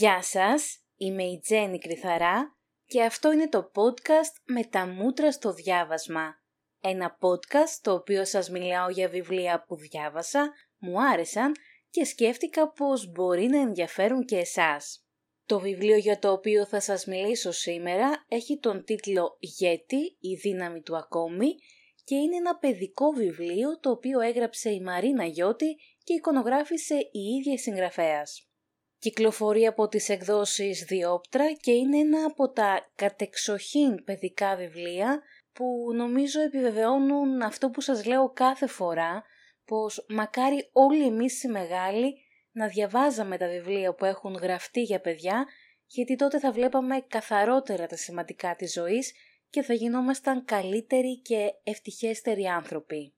Γεια σας, είμαι η Τζέννη Κρυθαρά και αυτό είναι το podcast με τα μούτρα στο διάβασμα. Ένα podcast το οποίο σας μιλάω για βιβλία που διάβασα, μου άρεσαν και σκέφτηκα πως μπορεί να ενδιαφέρουν και εσάς. Το βιβλίο για το οποίο θα σας μιλήσω σήμερα έχει τον τίτλο «Γέτη, η δύναμη του ακόμη» και είναι ένα παιδικό βιβλίο το οποίο έγραψε η Μαρίνα Γιώτη και εικονογράφησε η ίδια συγγραφέας. Κυκλοφορεί από τις εκδόσεις Διόπτρα και είναι ένα από τα κατεξοχήν παιδικά βιβλία που νομίζω επιβεβαιώνουν αυτό που σας λέω κάθε φορά, πως μακάρι όλοι εμείς οι μεγάλοι να διαβάζαμε τα βιβλία που έχουν γραφτεί για παιδιά, γιατί τότε θα βλέπαμε καθαρότερα τα σημαντικά της ζωής και θα γινόμασταν καλύτεροι και ευτυχέστεροι άνθρωποι.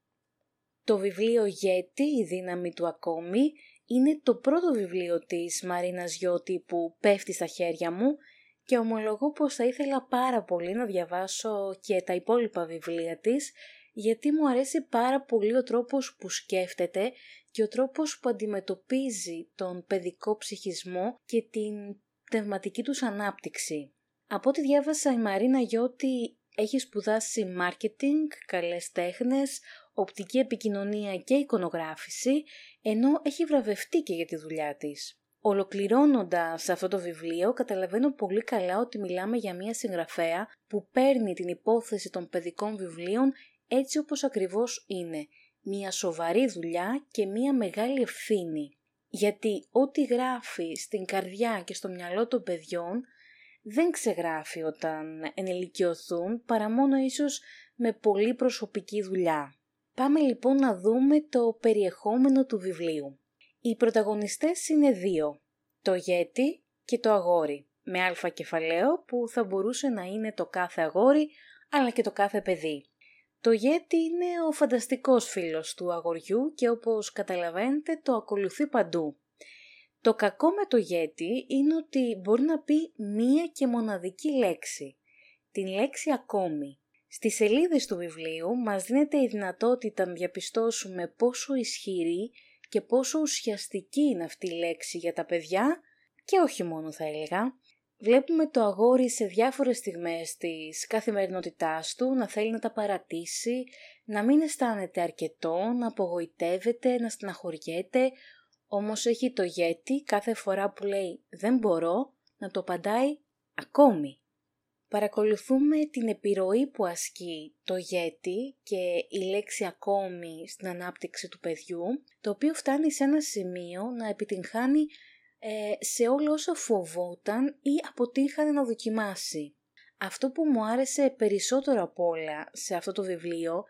Το βιβλίο «Γέτη, η δύναμη του ακόμη» είναι το πρώτο βιβλίο της Μαρίνας Γιώτη που πέφτει στα χέρια μου και ομολογώ πως θα ήθελα πάρα πολύ να διαβάσω και τα υπόλοιπα βιβλία της γιατί μου αρέσει πάρα πολύ ο τρόπος που σκέφτεται και ο τρόπος που αντιμετωπίζει τον παιδικό ψυχισμό και την πνευματική τους ανάπτυξη. Από ό,τι διάβασα η Μαρίνα Γιώτη έχει σπουδάσει marketing, καλές τέχνες, οπτική επικοινωνία και εικονογράφηση, ενώ έχει βραβευτεί και για τη δουλειά της. Ολοκληρώνοντας αυτό το βιβλίο, καταλαβαίνω πολύ καλά ότι μιλάμε για μια συγγραφέα που παίρνει την υπόθεση των παιδικών βιβλίων έτσι όπως ακριβώς είναι. Μια σοβαρή δουλειά και μια μεγάλη ευθύνη. Γιατί ό,τι γράφει στην καρδιά και στο μυαλό των παιδιών δεν ξεγράφει όταν ενηλικιωθούν παρά μόνο ίσως με πολύ προσωπική δουλειά. Πάμε λοιπόν να δούμε το περιεχόμενο του βιβλίου. Οι πρωταγωνιστές είναι δύο, το γέτη και το αγόρι, με αλφα κεφαλαίο που θα μπορούσε να είναι το κάθε αγόρι αλλά και το κάθε παιδί. Το γέτη είναι ο φανταστικός φίλος του αγοριού και όπως καταλαβαίνετε το ακολουθεί παντού. Το κακό με το γέτη είναι ότι μπορεί να πει μία και μοναδική λέξη, την λέξη ακόμη. Στις σελίδες του βιβλίου μας δίνεται η δυνατότητα να διαπιστώσουμε πόσο ισχυρή και πόσο ουσιαστική είναι αυτή η λέξη για τα παιδιά και όχι μόνο θα έλεγα. Βλέπουμε το αγόρι σε διάφορες στιγμές της καθημερινότητάς του να θέλει να τα παρατήσει, να μην αισθάνεται αρκετό, να απογοητεύεται, να στεναχωριέται, όμως έχει το γέτη κάθε φορά που λέει «δεν μπορώ» να το απαντάει «ακόμη». Παρακολουθούμε την επιρροή που ασκεί το γέτη και η λέξη ακόμη στην ανάπτυξη του παιδιού, το οποίο φτάνει σε ένα σημείο να επιτυγχάνει ε, σε όλα όσα φοβόταν ή αποτύχανε να δοκιμάσει. Αυτό που μου άρεσε περισσότερο από όλα σε αυτό το βιβλίο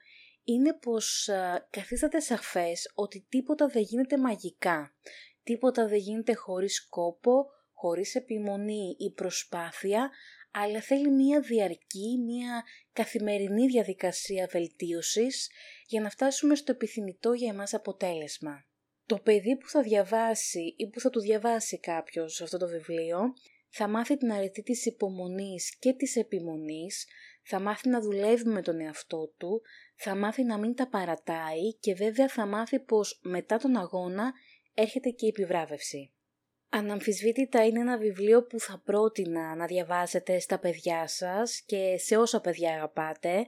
είναι πως ε, καθίσταται σαφές ότι τίποτα δεν γίνεται μαγικά. Τίποτα δεν γίνεται χωρίς κόπο, χωρίς επιμονή ή προσπάθεια, αλλά θέλει μία διαρκή, μία καθημερινή διαδικασία βελτίωσης για να φτάσουμε στο επιθυμητό για εμάς αποτέλεσμα. Το παιδί που θα διαβάσει ή που θα του διαβάσει κάποιος αυτό το βιβλίο θα μάθει την αρετή της υπομονής και της επιμονής, θα μάθει να δουλεύει με τον εαυτό του, θα μάθει να μην τα παρατάει και βέβαια θα μάθει πως μετά τον αγώνα έρχεται και η επιβράβευση. Αναμφισβήτητα είναι ένα βιβλίο που θα πρότεινα να διαβάσετε στα παιδιά σας και σε όσα παιδιά αγαπάτε,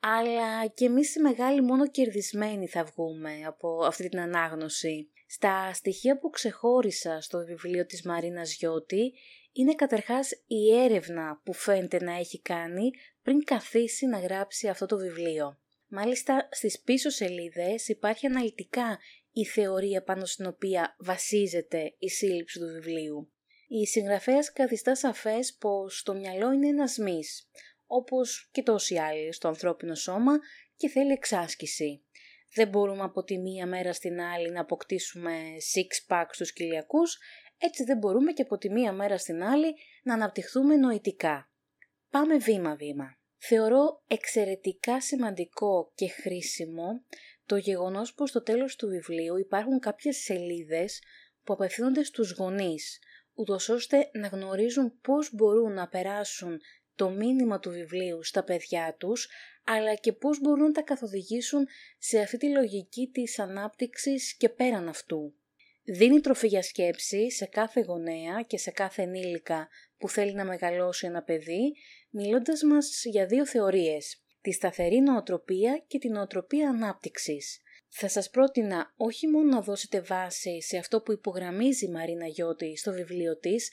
αλλά και εμείς οι μεγάλοι μόνο κερδισμένοι θα βγούμε από αυτή την ανάγνωση. Στα στοιχεία που ξεχώρισα στο βιβλίο της Μαρίνας Γιώτη είναι καταρχάς η έρευνα που φαίνεται να έχει κάνει πριν καθίσει να γράψει αυτό το βιβλίο. Μάλιστα στις πίσω σελίδες υπάρχει αναλυτικά η θεωρία πάνω στην οποία βασίζεται η σύλληψη του βιβλίου. Η συγγραφέας καθιστά σαφές πως το μυαλό είναι ένας μυς, όπως και τόσοι άλλοι στο ανθρώπινο σώμα και θέλει εξάσκηση. Δεν μπορούμε από τη μία μέρα στην άλλη να αποκτήσουμε six pack στους κοιλιακούς, έτσι δεν μπορούμε και από τη μία μέρα στην άλλη να αναπτυχθούμε νοητικά. Πάμε βήμα-βήμα. Θεωρώ εξαιρετικά σημαντικό και χρήσιμο το γεγονός πως στο τέλος του βιβλίου υπάρχουν κάποιες σελίδες που απευθύνονται στους γονείς, ούτως ώστε να γνωρίζουν πώς μπορούν να περάσουν το μήνυμα του βιβλίου στα παιδιά τους, αλλά και πώς μπορούν να τα καθοδηγήσουν σε αυτή τη λογική της ανάπτυξης και πέραν αυτού. Δίνει τροφή για σκέψη σε κάθε γονέα και σε κάθε ενήλικα που θέλει να μεγαλώσει ένα παιδί, μιλώντας μας για δύο θεωρίες, τη σταθερή νοοτροπία και την νοοτροπία ανάπτυξης. Θα σας πρότεινα όχι μόνο να δώσετε βάση σε αυτό που υπογραμμίζει η Μαρίνα Γιώτη στο βιβλίο της,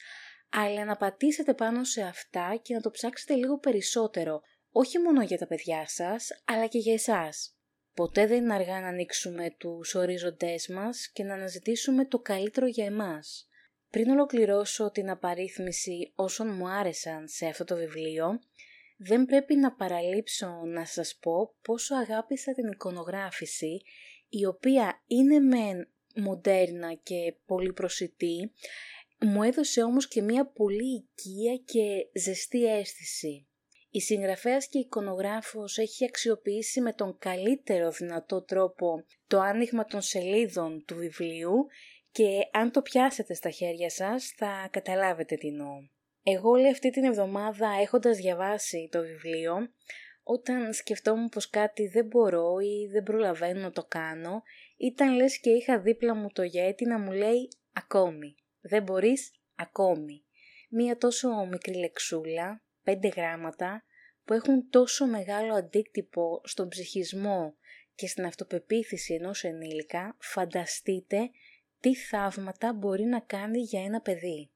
αλλά να πατήσετε πάνω σε αυτά και να το ψάξετε λίγο περισσότερο, όχι μόνο για τα παιδιά σας, αλλά και για εσάς. Ποτέ δεν είναι αργά να ανοίξουμε τους ορίζοντές μας και να αναζητήσουμε το καλύτερο για εμάς. Πριν ολοκληρώσω την απαρίθμηση όσων μου άρεσαν σε αυτό το βιβλίο, δεν πρέπει να παραλείψω να σας πω πόσο αγάπησα την εικονογράφηση, η οποία είναι μεν μοντέρνα και πολύ προσιτή, μου έδωσε όμως και μια πολύ οικία και ζεστή αίσθηση. Η συγγραφέας και η εικονογράφος έχει αξιοποιήσει με τον καλύτερο δυνατό τρόπο το άνοιγμα των σελίδων του βιβλίου και αν το πιάσετε στα χέρια σας θα καταλάβετε τι εννοώ. Εγώ όλη αυτή την εβδομάδα έχοντας διαβάσει το βιβλίο, όταν σκεφτόμουν πως κάτι δεν μπορώ ή δεν προλαβαίνω να το κάνω, ήταν λες και είχα δίπλα μου το γέτη να μου λέει «ακόμη». Δεν μπορείς; Ακόμη. Μία τόσο μικρή λεξούλα, πέντε γράμματα, που έχουν τόσο μεγάλο αντίκτυπο στον ψυχισμό και στην αυτοπεποίθηση ενός ενήλικα, φανταστείτε τι θαύματα μπορεί να κάνει για ένα παιδί.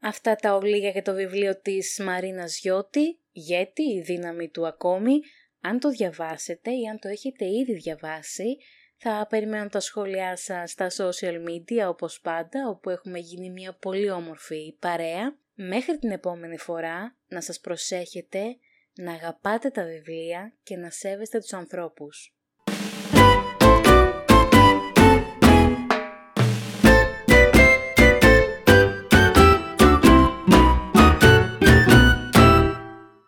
Αυτά τα ολίγα για το βιβλίο της Μαρίνας Γιώτη, «Γέτη, η δύναμη του ακόμη». Αν το διαβάσετε ή αν το έχετε ήδη διαβάσει, θα περιμένω τα σχόλιά σας στα social media όπως πάντα, όπου έχουμε γίνει μια πολύ όμορφη παρέα. Μέχρι την επόμενη φορά να σας προσέχετε, να αγαπάτε τα βιβλία και να σέβεστε τους ανθρώπους.